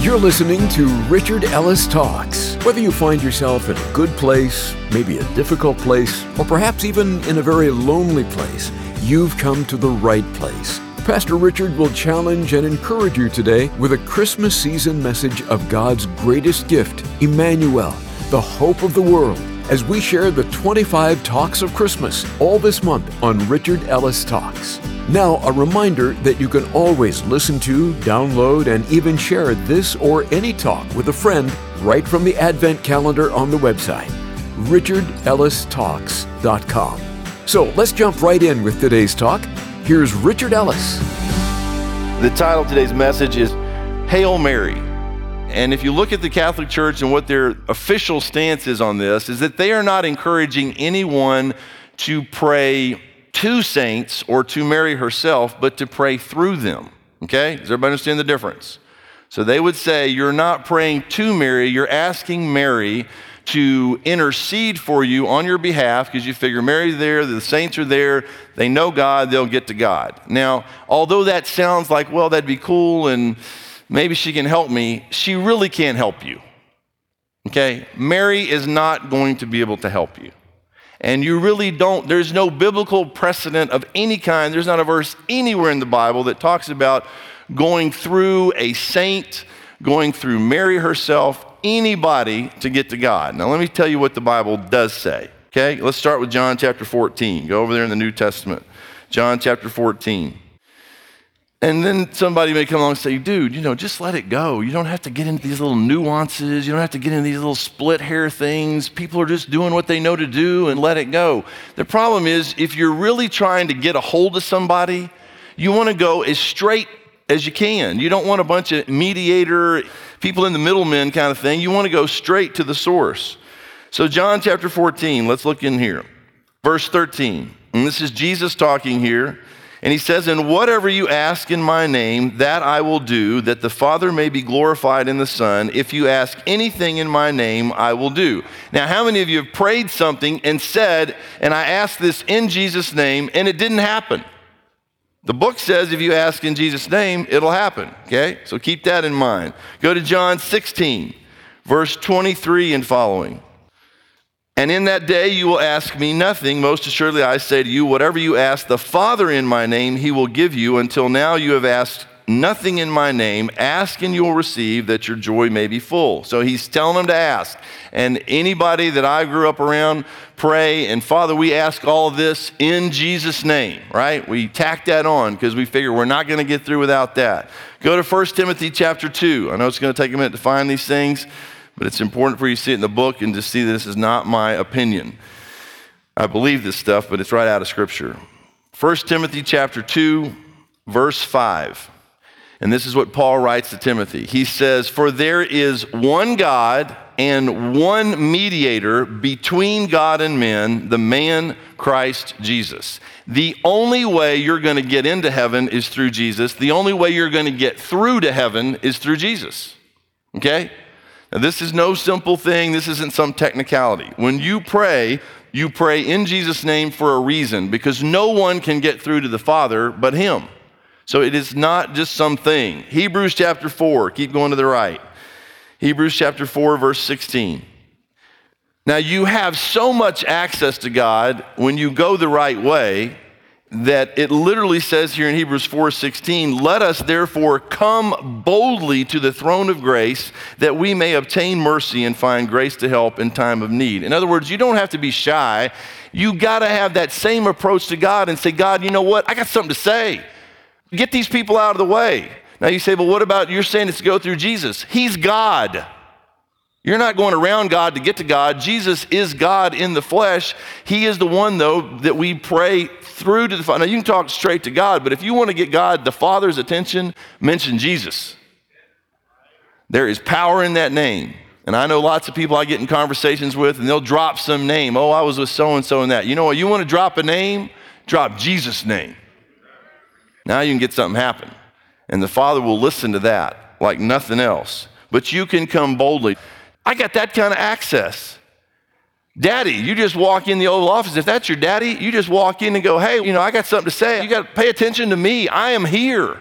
You're listening to Richard Ellis Talks. Whether you find yourself in a good place, maybe a difficult place, or perhaps even in a very lonely place, you've come to the right place. Pastor Richard will challenge and encourage you today with a Christmas season message of God's greatest gift, Emmanuel, the hope of the world, as we share the 25 Talks of Christmas all this month on Richard Ellis Talks. Now, a reminder that you can always listen to, download, and even share this or any talk with a friend right from the Advent calendar on the website, richardellistalks.com. So let's jump right in with today's talk. Here's Richard Ellis. The title of today's message is Hail Mary. And if you look at the Catholic Church and what their official stance is on this, is that they are not encouraging anyone to pray to saints or to Mary herself, but to pray through them. Okay? Does everybody understand the difference? So they would say, You're not praying to Mary, you're asking Mary to intercede for you on your behalf because you figure Mary's there, the saints are there, they know God, they'll get to God. Now, although that sounds like, well, that'd be cool and maybe she can help me, she really can't help you. Okay? Mary is not going to be able to help you. And you really don't, there's no biblical precedent of any kind. There's not a verse anywhere in the Bible that talks about going through a saint, going through Mary herself, anybody to get to God. Now, let me tell you what the Bible does say. Okay, let's start with John chapter 14. Go over there in the New Testament. John chapter 14. And then somebody may come along and say, dude, you know, just let it go. You don't have to get into these little nuances. You don't have to get into these little split hair things. People are just doing what they know to do and let it go. The problem is, if you're really trying to get a hold of somebody, you want to go as straight as you can. You don't want a bunch of mediator, people in the middlemen kind of thing. You want to go straight to the source. So, John chapter 14, let's look in here. Verse 13. And this is Jesus talking here. And he says, And whatever you ask in my name, that I will do, that the Father may be glorified in the Son. If you ask anything in my name, I will do. Now, how many of you have prayed something and said, And I asked this in Jesus' name, and it didn't happen? The book says if you ask in Jesus' name, it'll happen. Okay? So keep that in mind. Go to John 16, verse 23 and following. And in that day you will ask me nothing. Most assuredly, I say to you, whatever you ask the Father in my name, he will give you. Until now you have asked nothing in my name. Ask and you will receive that your joy may be full. So he's telling them to ask. And anybody that I grew up around, pray. And Father, we ask all this in Jesus' name, right? We tack that on because we figure we're not going to get through without that. Go to 1 Timothy chapter 2. I know it's going to take a minute to find these things. But it's important for you to see it in the book and to see that this is not my opinion. I believe this stuff, but it's right out of Scripture. 1 Timothy chapter 2, verse 5. And this is what Paul writes to Timothy. He says, For there is one God and one mediator between God and men, the man Christ Jesus. The only way you're going to get into heaven is through Jesus. The only way you're going to get through to heaven is through Jesus. Okay? Now, this is no simple thing. This isn't some technicality. When you pray, you pray in Jesus' name for a reason because no one can get through to the Father but Him. So it is not just something. Hebrews chapter 4, keep going to the right. Hebrews chapter 4, verse 16. Now, you have so much access to God when you go the right way that it literally says here in Hebrews 4:16, "Let us therefore come boldly to the throne of grace that we may obtain mercy and find grace to help in time of need." In other words, you don't have to be shy. You got to have that same approach to God and say, "God, you know what? I got something to say. Get these people out of the way." Now you say, "Well, what about you're saying it's to go through Jesus? He's God." You're not going around God to get to God. Jesus is God in the flesh. He is the one, though, that we pray through to the Father. Now, you can talk straight to God, but if you want to get God, the Father's attention, mention Jesus. There is power in that name. And I know lots of people I get in conversations with, and they'll drop some name. Oh, I was with so and so and that. You know what? You want to drop a name? Drop Jesus' name. Now you can get something happen. And the Father will listen to that like nothing else. But you can come boldly. I got that kind of access. Daddy, you just walk in the Oval Office. If that's your daddy, you just walk in and go, hey, you know, I got something to say. You got to pay attention to me. I am here.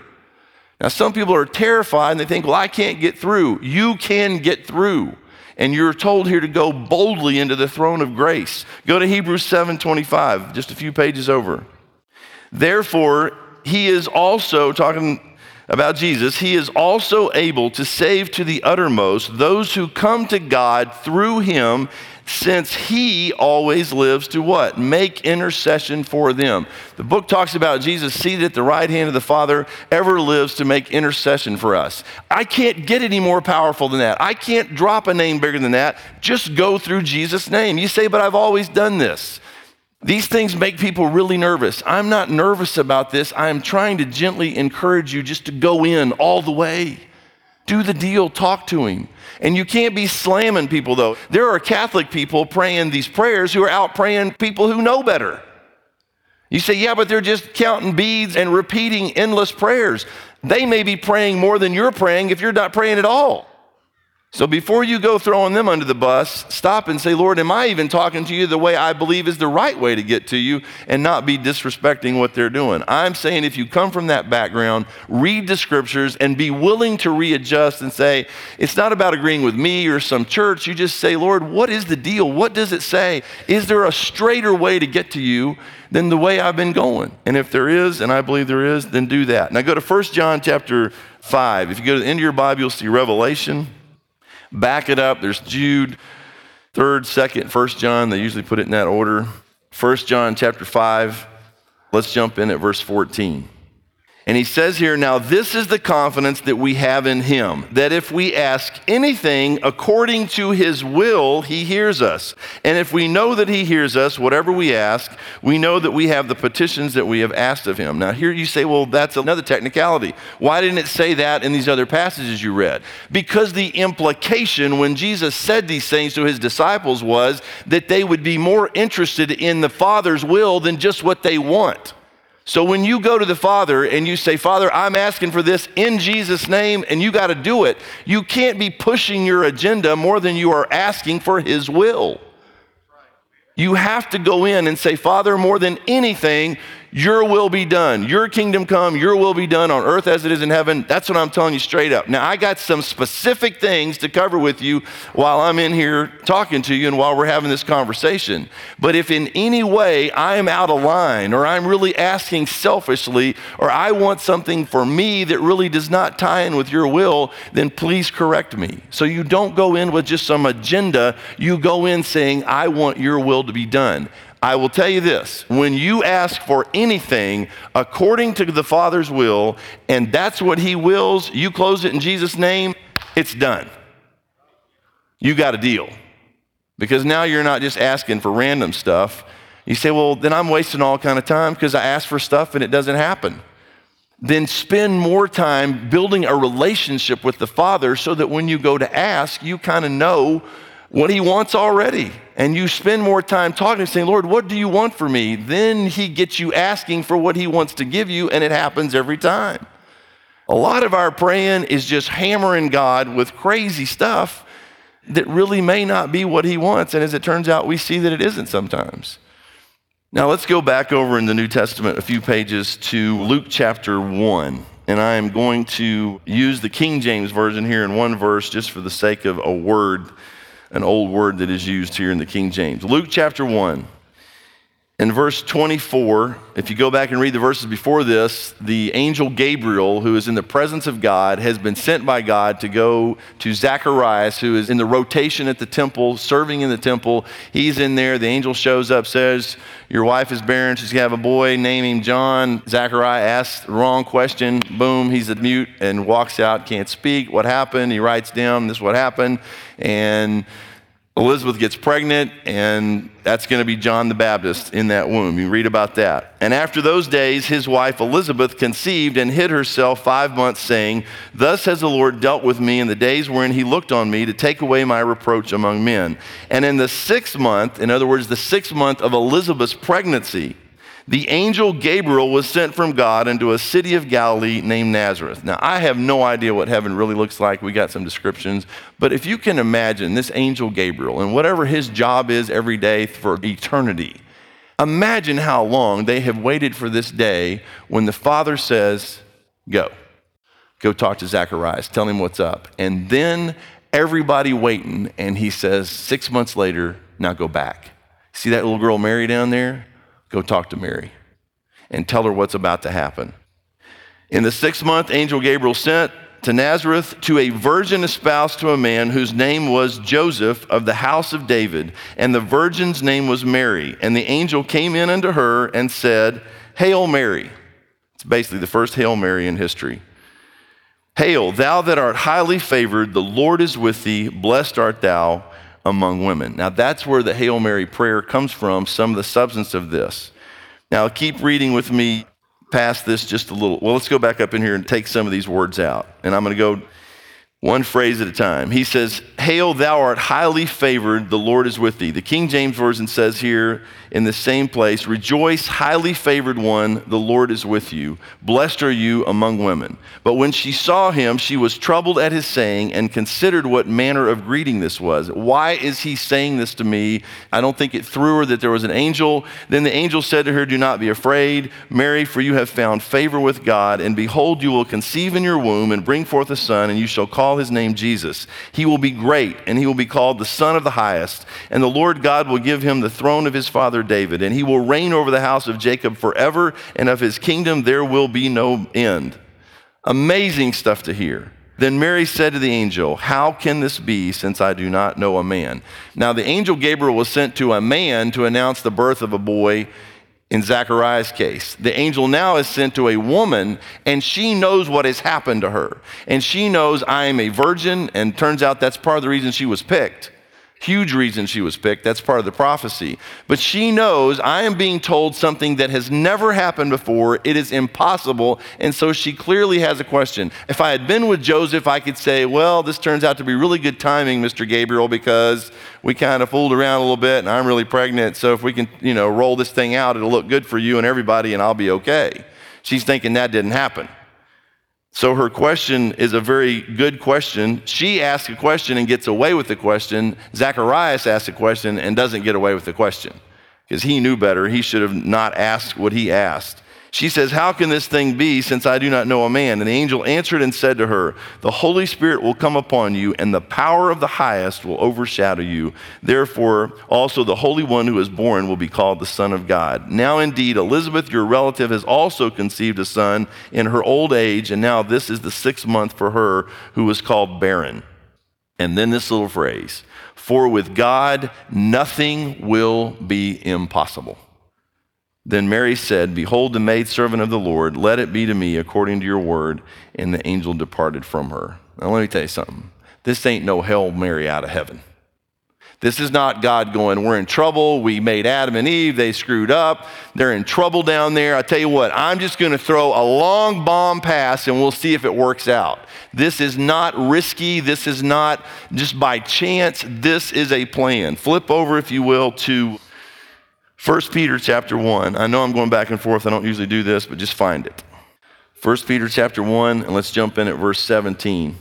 Now, some people are terrified and they think, well, I can't get through. You can get through. And you're told here to go boldly into the throne of grace. Go to Hebrews 7:25, just a few pages over. Therefore, he is also talking about Jesus, he is also able to save to the uttermost those who come to God through him, since he always lives to what? Make intercession for them. The book talks about Jesus seated at the right hand of the Father, ever lives to make intercession for us. I can't get any more powerful than that. I can't drop a name bigger than that. Just go through Jesus' name. You say, but I've always done this. These things make people really nervous. I'm not nervous about this. I'm trying to gently encourage you just to go in all the way. Do the deal, talk to him. And you can't be slamming people, though. There are Catholic people praying these prayers who are out praying people who know better. You say, yeah, but they're just counting beads and repeating endless prayers. They may be praying more than you're praying if you're not praying at all. So before you go throwing them under the bus, stop and say, Lord, am I even talking to you the way I believe is the right way to get to you and not be disrespecting what they're doing? I'm saying if you come from that background, read the scriptures and be willing to readjust and say, it's not about agreeing with me or some church. You just say, Lord, what is the deal? What does it say? Is there a straighter way to get to you than the way I've been going? And if there is, and I believe there is, then do that. Now go to 1 John chapter 5. If you go to the end of your Bible, you'll see Revelation. Back it up. There's Jude, 3rd, 2nd, 1st John. They usually put it in that order. 1 John chapter 5. Let's jump in at verse 14. And he says here, now this is the confidence that we have in him, that if we ask anything according to his will, he hears us. And if we know that he hears us, whatever we ask, we know that we have the petitions that we have asked of him. Now, here you say, well, that's another technicality. Why didn't it say that in these other passages you read? Because the implication when Jesus said these things to his disciples was that they would be more interested in the Father's will than just what they want. So when you go to the Father and you say, Father, I'm asking for this in Jesus' name, and you got to do it, you can't be pushing your agenda more than you are asking for His will. You have to go in and say, Father, more than anything, your will be done. Your kingdom come, your will be done on earth as it is in heaven. That's what I'm telling you straight up. Now, I got some specific things to cover with you while I'm in here talking to you and while we're having this conversation. But if in any way I'm out of line or I'm really asking selfishly or I want something for me that really does not tie in with your will, then please correct me. So you don't go in with just some agenda. You go in saying, I want your will to be done. I will tell you this when you ask for anything according to the Father's will, and that's what He wills, you close it in Jesus' name, it's done. You got a deal. Because now you're not just asking for random stuff. You say, well, then I'm wasting all kind of time because I ask for stuff and it doesn't happen. Then spend more time building a relationship with the Father so that when you go to ask, you kind of know what he wants already. And you spend more time talking saying, Lord, what do you want for me? Then he gets you asking for what he wants to give you, and it happens every time. A lot of our praying is just hammering God with crazy stuff that really may not be what he wants. And as it turns out, we see that it isn't sometimes. Now, let's go back over in the New Testament a few pages to Luke chapter 1. And I am going to use the King James Version here in one verse just for the sake of a word an old word that is used here in the King James. Luke chapter 1. In verse 24, if you go back and read the verses before this, the angel Gabriel, who is in the presence of God, has been sent by God to go to Zacharias, who is in the rotation at the temple, serving in the temple. He's in there. The angel shows up, says, Your wife is barren. She's going to have a boy. Name him John. Zachariah asks the wrong question. Boom, he's a mute and walks out, can't speak. What happened? He writes down, This is what happened. And Elizabeth gets pregnant, and that's going to be John the Baptist in that womb. You read about that. And after those days, his wife Elizabeth conceived and hid herself five months, saying, Thus has the Lord dealt with me in the days wherein he looked on me to take away my reproach among men. And in the sixth month, in other words, the sixth month of Elizabeth's pregnancy, the angel Gabriel was sent from God into a city of Galilee named Nazareth. Now, I have no idea what heaven really looks like. We got some descriptions. But if you can imagine this angel Gabriel and whatever his job is every day for eternity, imagine how long they have waited for this day when the Father says, Go. Go talk to Zacharias, tell him what's up. And then everybody waiting, and he says, Six months later, now go back. See that little girl Mary down there? Go talk to Mary and tell her what's about to happen. In the sixth month, angel Gabriel sent to Nazareth to a virgin espoused to a man whose name was Joseph of the house of David, and the virgin's name was Mary. And the angel came in unto her and said, Hail Mary. It's basically the first Hail Mary in history. Hail, thou that art highly favored, the Lord is with thee, blessed art thou among women. Now that's where the Hail Mary prayer comes from, some of the substance of this. Now keep reading with me past this just a little. Well, let's go back up in here and take some of these words out. And I'm going to go one phrase at a time. He says, Hail, thou art highly favored, the Lord is with thee. The King James Version says here in the same place, Rejoice, highly favored one, the Lord is with you. Blessed are you among women. But when she saw him, she was troubled at his saying and considered what manner of greeting this was. Why is he saying this to me? I don't think it threw her that there was an angel. Then the angel said to her, Do not be afraid, Mary, for you have found favor with God, and behold, you will conceive in your womb and bring forth a son, and you shall call his name Jesus. He will be great, and he will be called the Son of the Highest. And the Lord God will give him the throne of his father David, and he will reign over the house of Jacob forever, and of his kingdom there will be no end. Amazing stuff to hear. Then Mary said to the angel, How can this be since I do not know a man? Now, the angel Gabriel was sent to a man to announce the birth of a boy in Zechariah's case. The angel now is sent to a woman, and she knows what has happened to her. And she knows I am a virgin, and turns out that's part of the reason she was picked. Huge reason she was picked. That's part of the prophecy. But she knows I am being told something that has never happened before. It is impossible. And so she clearly has a question. If I had been with Joseph, I could say, well, this turns out to be really good timing, Mr. Gabriel, because we kind of fooled around a little bit and I'm really pregnant. So if we can, you know, roll this thing out, it'll look good for you and everybody and I'll be okay. She's thinking that didn't happen. So her question is a very good question. She asks a question and gets away with the question. Zacharias asks a question and doesn't get away with the question because he knew better. He should have not asked what he asked. She says, How can this thing be since I do not know a man? And the angel answered and said to her, The Holy Spirit will come upon you, and the power of the highest will overshadow you. Therefore, also the Holy One who is born will be called the Son of God. Now, indeed, Elizabeth, your relative, has also conceived a son in her old age, and now this is the sixth month for her who was called barren. And then this little phrase For with God, nothing will be impossible. Then Mary said, Behold, the maidservant of the Lord, let it be to me according to your word. And the angel departed from her. Now, let me tell you something. This ain't no Hail Mary out of heaven. This is not God going, We're in trouble. We made Adam and Eve. They screwed up. They're in trouble down there. I tell you what, I'm just going to throw a long bomb pass and we'll see if it works out. This is not risky. This is not just by chance. This is a plan. Flip over, if you will, to 1 Peter chapter 1. I know I'm going back and forth. I don't usually do this, but just find it. 1 Peter chapter 1, and let's jump in at verse 17.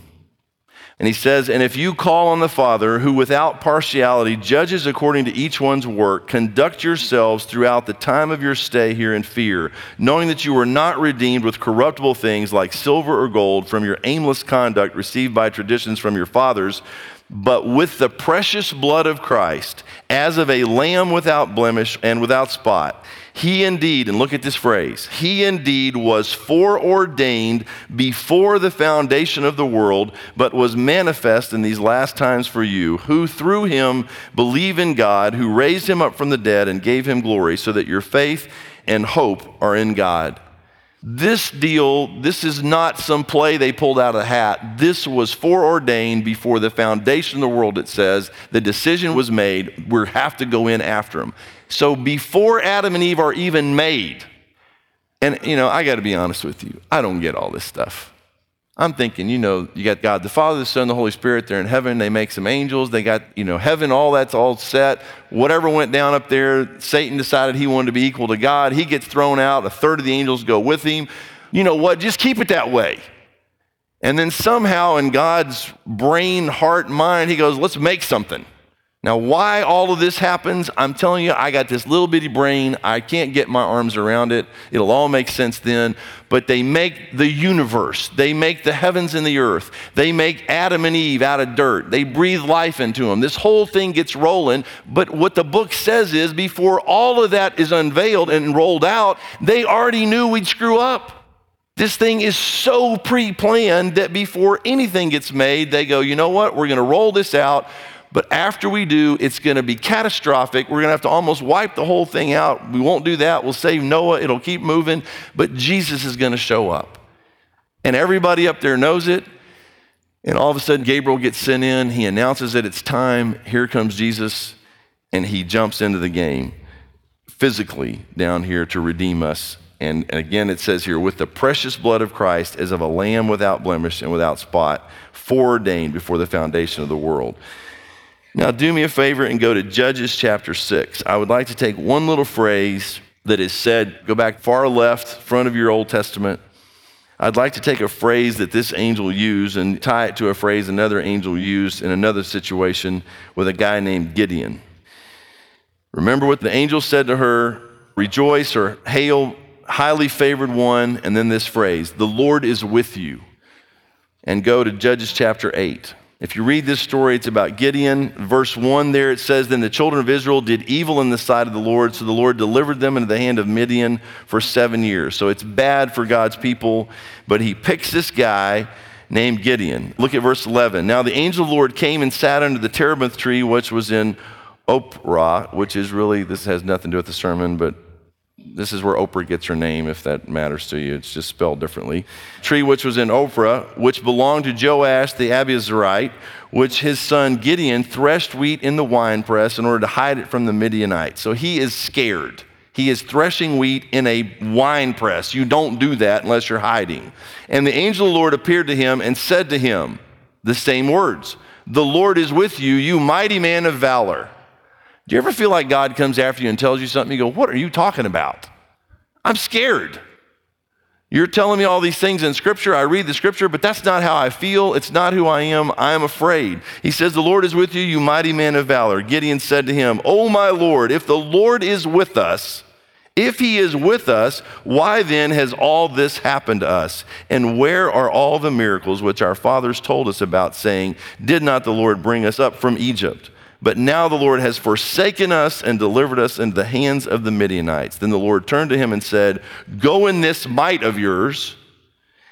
And he says, And if you call on the Father, who without partiality judges according to each one's work, conduct yourselves throughout the time of your stay here in fear, knowing that you were not redeemed with corruptible things like silver or gold from your aimless conduct received by traditions from your fathers but with the precious blood of Christ, as of a lamb without blemish and without spot. He indeed, and look at this phrase, he indeed was foreordained before the foundation of the world, but was manifest in these last times for you, who through him believe in God, who raised him up from the dead and gave him glory, so that your faith and hope are in God. This deal, this is not some play they pulled out of the hat. This was foreordained before the foundation of the world, it says. The decision was made. We have to go in after them. So before Adam and Eve are even made, and you know, I got to be honest with you, I don't get all this stuff. I'm thinking, you know, you got God the Father, the Son, the Holy Spirit, they're in heaven, they make some angels, they got, you know, heaven, all that's all set. Whatever went down up there, Satan decided he wanted to be equal to God. He gets thrown out, a third of the angels go with him. You know what? Just keep it that way. And then somehow in God's brain, heart, mind, he goes, let's make something. Now, why all of this happens, I'm telling you, I got this little bitty brain. I can't get my arms around it. It'll all make sense then. But they make the universe, they make the heavens and the earth, they make Adam and Eve out of dirt, they breathe life into them. This whole thing gets rolling. But what the book says is before all of that is unveiled and rolled out, they already knew we'd screw up. This thing is so pre planned that before anything gets made, they go, you know what? We're going to roll this out. But after we do, it's going to be catastrophic. We're going to have to almost wipe the whole thing out. We won't do that. We'll save Noah. It'll keep moving. But Jesus is going to show up. And everybody up there knows it. And all of a sudden, Gabriel gets sent in. He announces that it's time. Here comes Jesus. And he jumps into the game physically down here to redeem us. And, again, it says here, with the precious blood of Christ as of a lamb without blemish and without spot, foreordained before the foundation of the world. Now, do me a favor and go to Judges chapter 6. I would like to take one little phrase that is said, go back far left, front of your Old Testament. I'd like to take a phrase that this angel used and tie it to a phrase another angel used in another situation with a guy named Gideon. Remember what the angel said to her rejoice or hail, highly favored one, and then this phrase, the Lord is with you. And go to Judges chapter 8. If you read this story, it's about Gideon. Verse 1 there it says, Then the children of Israel did evil in the sight of the Lord, so the Lord delivered them into the hand of Midian for seven years. So it's bad for God's people, but he picks this guy named Gideon. Look at verse 11. Now the angel of the Lord came and sat under the terebinth tree, which was in Ophrah, which is really, this has nothing to do with the sermon, but this is where Oprah gets her name, if that matters to you. It's just spelled differently. Tree which was in Ophrah, which belonged to Joash the Abiezrite, which his son Gideon threshed wheat in the winepress in order to hide it from the Midianites. So he is scared. He is threshing wheat in a wine press. You don't do that unless you're hiding. And the angel of the Lord appeared to him and said to him the same words The Lord is with you, you mighty man of valor. Do you ever feel like God comes after you and tells you something? You go, What are you talking about? I'm scared. You're telling me all these things in Scripture. I read the Scripture, but that's not how I feel. It's not who I am. I am afraid. He says, The Lord is with you, you mighty man of valor. Gideon said to him, Oh, my Lord, if the Lord is with us, if he is with us, why then has all this happened to us? And where are all the miracles which our fathers told us about, saying, Did not the Lord bring us up from Egypt? But now the Lord has forsaken us and delivered us into the hands of the Midianites. Then the Lord turned to him and said, Go in this might of yours,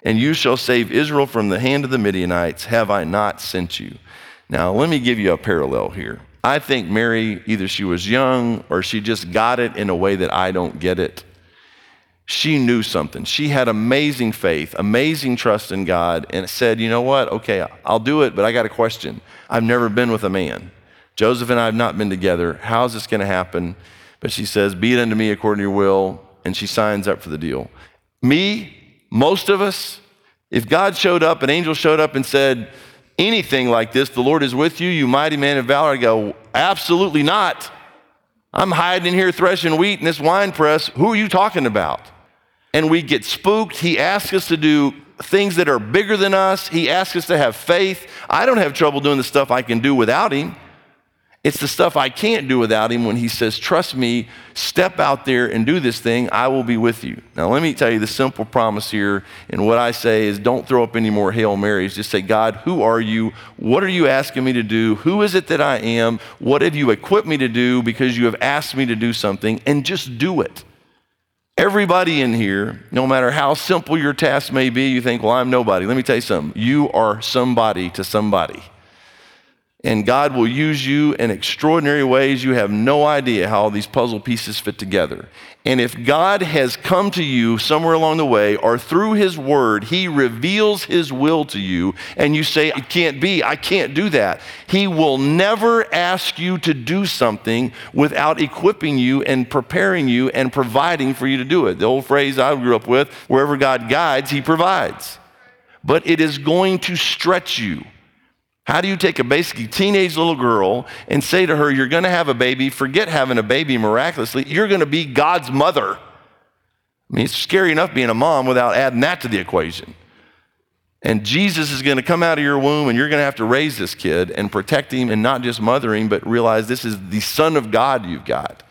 and you shall save Israel from the hand of the Midianites. Have I not sent you? Now, let me give you a parallel here. I think Mary, either she was young or she just got it in a way that I don't get it. She knew something. She had amazing faith, amazing trust in God, and said, You know what? Okay, I'll do it, but I got a question. I've never been with a man. Joseph and I have not been together. How is this going to happen? But she says, Be it unto me according to your will. And she signs up for the deal. Me, most of us, if God showed up, an angel showed up and said anything like this, the Lord is with you, you mighty man of valor, I go, Absolutely not. I'm hiding in here threshing wheat in this wine press. Who are you talking about? And we get spooked. He asks us to do things that are bigger than us. He asks us to have faith. I don't have trouble doing the stuff I can do without Him. It's the stuff I can't do without him when he says, Trust me, step out there and do this thing, I will be with you. Now, let me tell you the simple promise here. And what I say is don't throw up any more Hail Marys. Just say, God, who are you? What are you asking me to do? Who is it that I am? What have you equipped me to do because you have asked me to do something? And just do it. Everybody in here, no matter how simple your task may be, you think, well, I'm nobody. Let me tell you something. You are somebody to somebody and God will use you in extraordinary ways. You have no idea how all these puzzle pieces fit together. And if God has come to you somewhere along the way or through His Word, He reveals His will to you, and you say, It can't be, I can't do that. He will never ask you to do something without equipping you and preparing you and providing for you to do it. The old phrase I grew up with wherever God guides, He provides. But it is going to stretch you. How do you take a basically teenage little girl and say to her, You're going to have a baby, forget having a baby miraculously, you're going to be God's mother? I mean, it's scary enough being a mom without adding that to the equation. And Jesus is going to come out of your womb and you're going to have to raise this kid and protect him and not just mother him, but realize this is the Son of God you've got.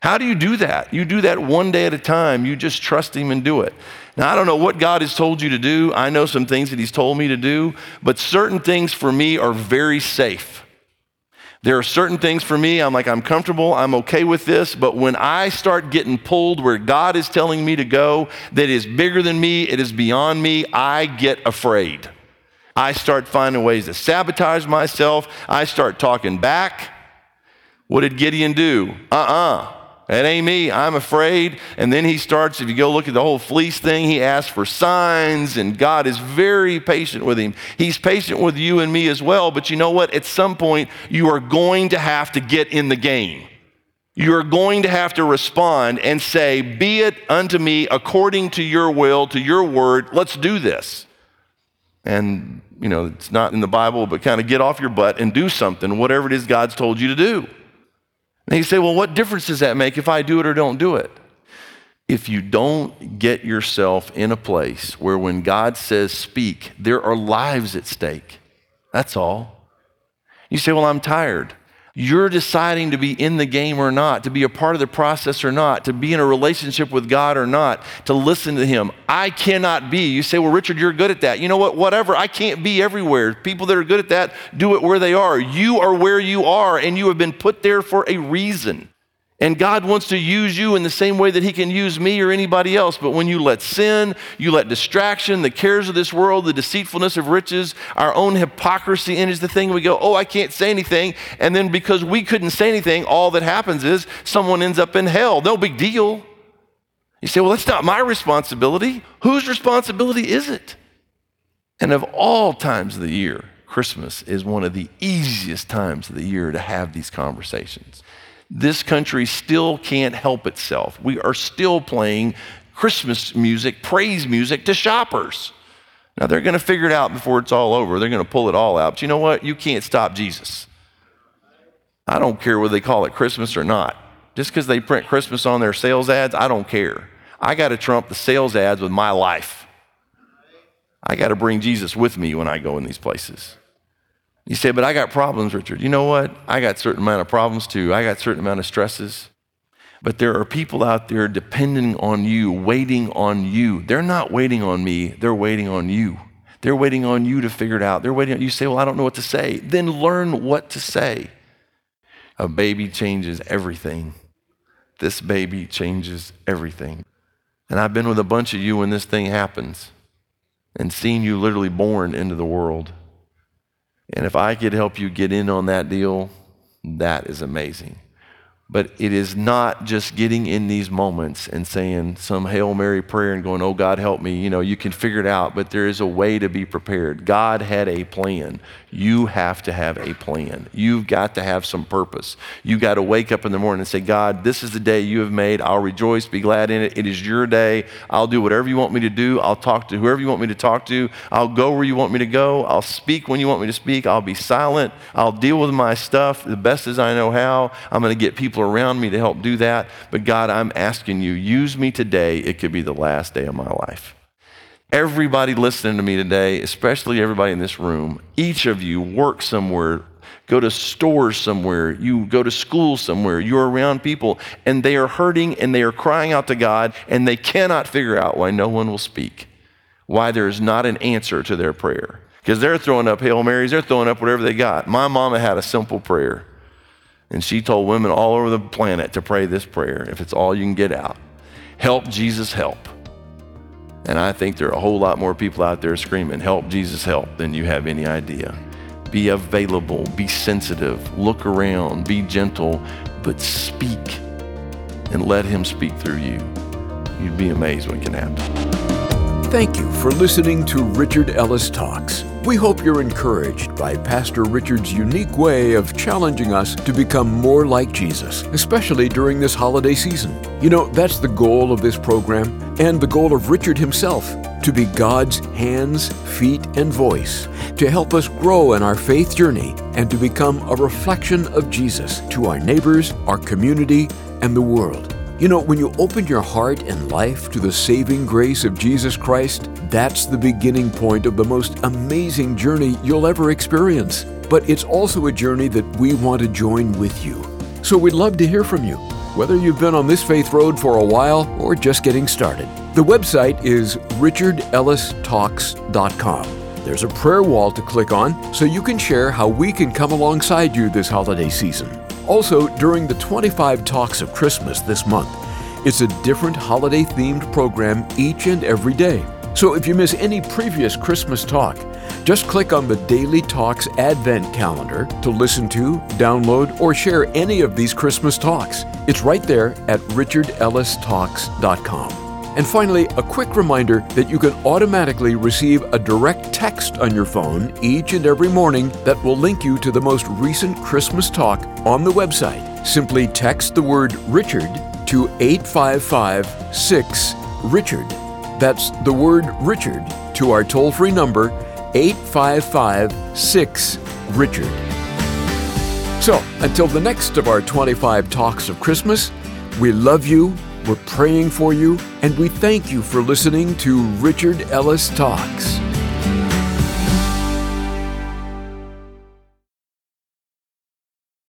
How do you do that? You do that one day at a time. You just trust him and do it. Now, I don't know what God has told you to do. I know some things that he's told me to do, but certain things for me are very safe. There are certain things for me, I'm like, I'm comfortable, I'm okay with this, but when I start getting pulled where God is telling me to go, that is bigger than me, it is beyond me, I get afraid. I start finding ways to sabotage myself. I start talking back. What did Gideon do? Uh uh-uh. uh that ain't me. I'm afraid. And then he starts, if you go look at the whole fleece thing, he asks for signs, and God is very patient with him. He's patient with you and me as well. But you know what? At some point, you are going to have to get in the game. You're going to have to respond and say, Be it unto me according to your will, to your word. Let's do this. And, you know, it's not in the Bible, but kind of get off your butt and do something, whatever it is God's told you to do. And you say, well, what difference does that make if I do it or don't do it? If you don't get yourself in a place where when God says speak, there are lives at stake. That's all. You say, well, I'm tired. You're deciding to be in the game or not, to be a part of the process or not, to be in a relationship with God or not, to listen to Him. I cannot be. You say, Well, Richard, you're good at that. You know what? Whatever. I can't be everywhere. People that are good at that do it where they are. You are where you are, and you have been put there for a reason. And God wants to use you in the same way that He can use me or anybody else. But when you let sin, you let distraction, the cares of this world, the deceitfulness of riches, our own hypocrisy in is the thing, we go, oh, I can't say anything. And then because we couldn't say anything, all that happens is someone ends up in hell. No big deal. You say, well, that's not my responsibility. Whose responsibility is it? And of all times of the year, Christmas is one of the easiest times of the year to have these conversations this country still can't help itself. We are still playing Christmas music, praise music to shoppers. Now, they're going to figure it out before it's all over. They're going to pull it all out. But you know what? You can't stop Jesus. I don't care whether they call it Christmas or not. Just because they print Christmas on their sales ads, I don't care. I got to trump the sales ads with my life. I got to bring Jesus with me when I go in these places. You say, but I got problems, Richard. You know what? I got certain amount of problems too. I got certain amount of stresses. But there are people out there depending on you, waiting on you. They're not waiting on me, they're waiting on you. They're waiting on you to figure it out. They're waiting on you say, Well, I don't know what to say. Then learn what to say. A baby changes everything. This baby changes everything. And I've been with a bunch of you when this thing happens and seen you literally born into the world. And if I could help you get in on that deal, that is amazing. But it is not just getting in these moments and saying some Hail Mary prayer and going, Oh, God, help me. You know, you can figure it out, but there is a way to be prepared. God had a plan. You have to have a plan. You've got to have some purpose. You've got to wake up in the morning and say, God, this is the day you have made. I'll rejoice, be glad in it. It is your day. I'll do whatever you want me to do. I'll talk to whoever you want me to talk to. I'll go where you want me to go. I'll speak when you want me to speak. I'll be silent. I'll deal with my stuff the best as I know how. I'm going to get people around me to help do that. But God, I'm asking you, use me today. It could be the last day of my life. Everybody listening to me today, especially everybody in this room, each of you work somewhere, go to stores somewhere, you go to school somewhere, you're around people, and they are hurting and they are crying out to God, and they cannot figure out why no one will speak, why there is not an answer to their prayer. Because they're throwing up Hail Marys, they're throwing up whatever they got. My mama had a simple prayer, and she told women all over the planet to pray this prayer if it's all you can get out. Help Jesus help. And I think there are a whole lot more people out there screaming, Help, Jesus, help, than you have any idea. Be available, be sensitive, look around, be gentle, but speak and let Him speak through you. You'd be amazed what can happen. Thank you for listening to Richard Ellis Talks. We hope you're encouraged by Pastor Richard's unique way of challenging us to become more like Jesus, especially during this holiday season. You know, that's the goal of this program and the goal of Richard himself to be God's hands, feet, and voice to help us grow in our faith journey and to become a reflection of Jesus to our neighbors, our community, and the world. You know, when you open your heart and life to the saving grace of Jesus Christ, that's the beginning point of the most amazing journey you'll ever experience. But it's also a journey that we want to join with you. So we'd love to hear from you, whether you've been on this faith road for a while or just getting started. The website is richardellistalks.com. There's a prayer wall to click on so you can share how we can come alongside you this holiday season. Also, during the 25 Talks of Christmas this month, it's a different holiday themed program each and every day. So if you miss any previous Christmas talk, just click on the Daily Talks Advent calendar to listen to, download, or share any of these Christmas talks. It's right there at richardellistalks.com. And finally, a quick reminder that you can automatically receive a direct text on your phone each and every morning that will link you to the most recent Christmas talk on the website. Simply text the word Richard to 855 6 Richard. That's the word Richard to our toll free number 855 6 Richard. So, until the next of our 25 Talks of Christmas, we love you we're praying for you, and we thank you for listening to Richard Ellis Talks.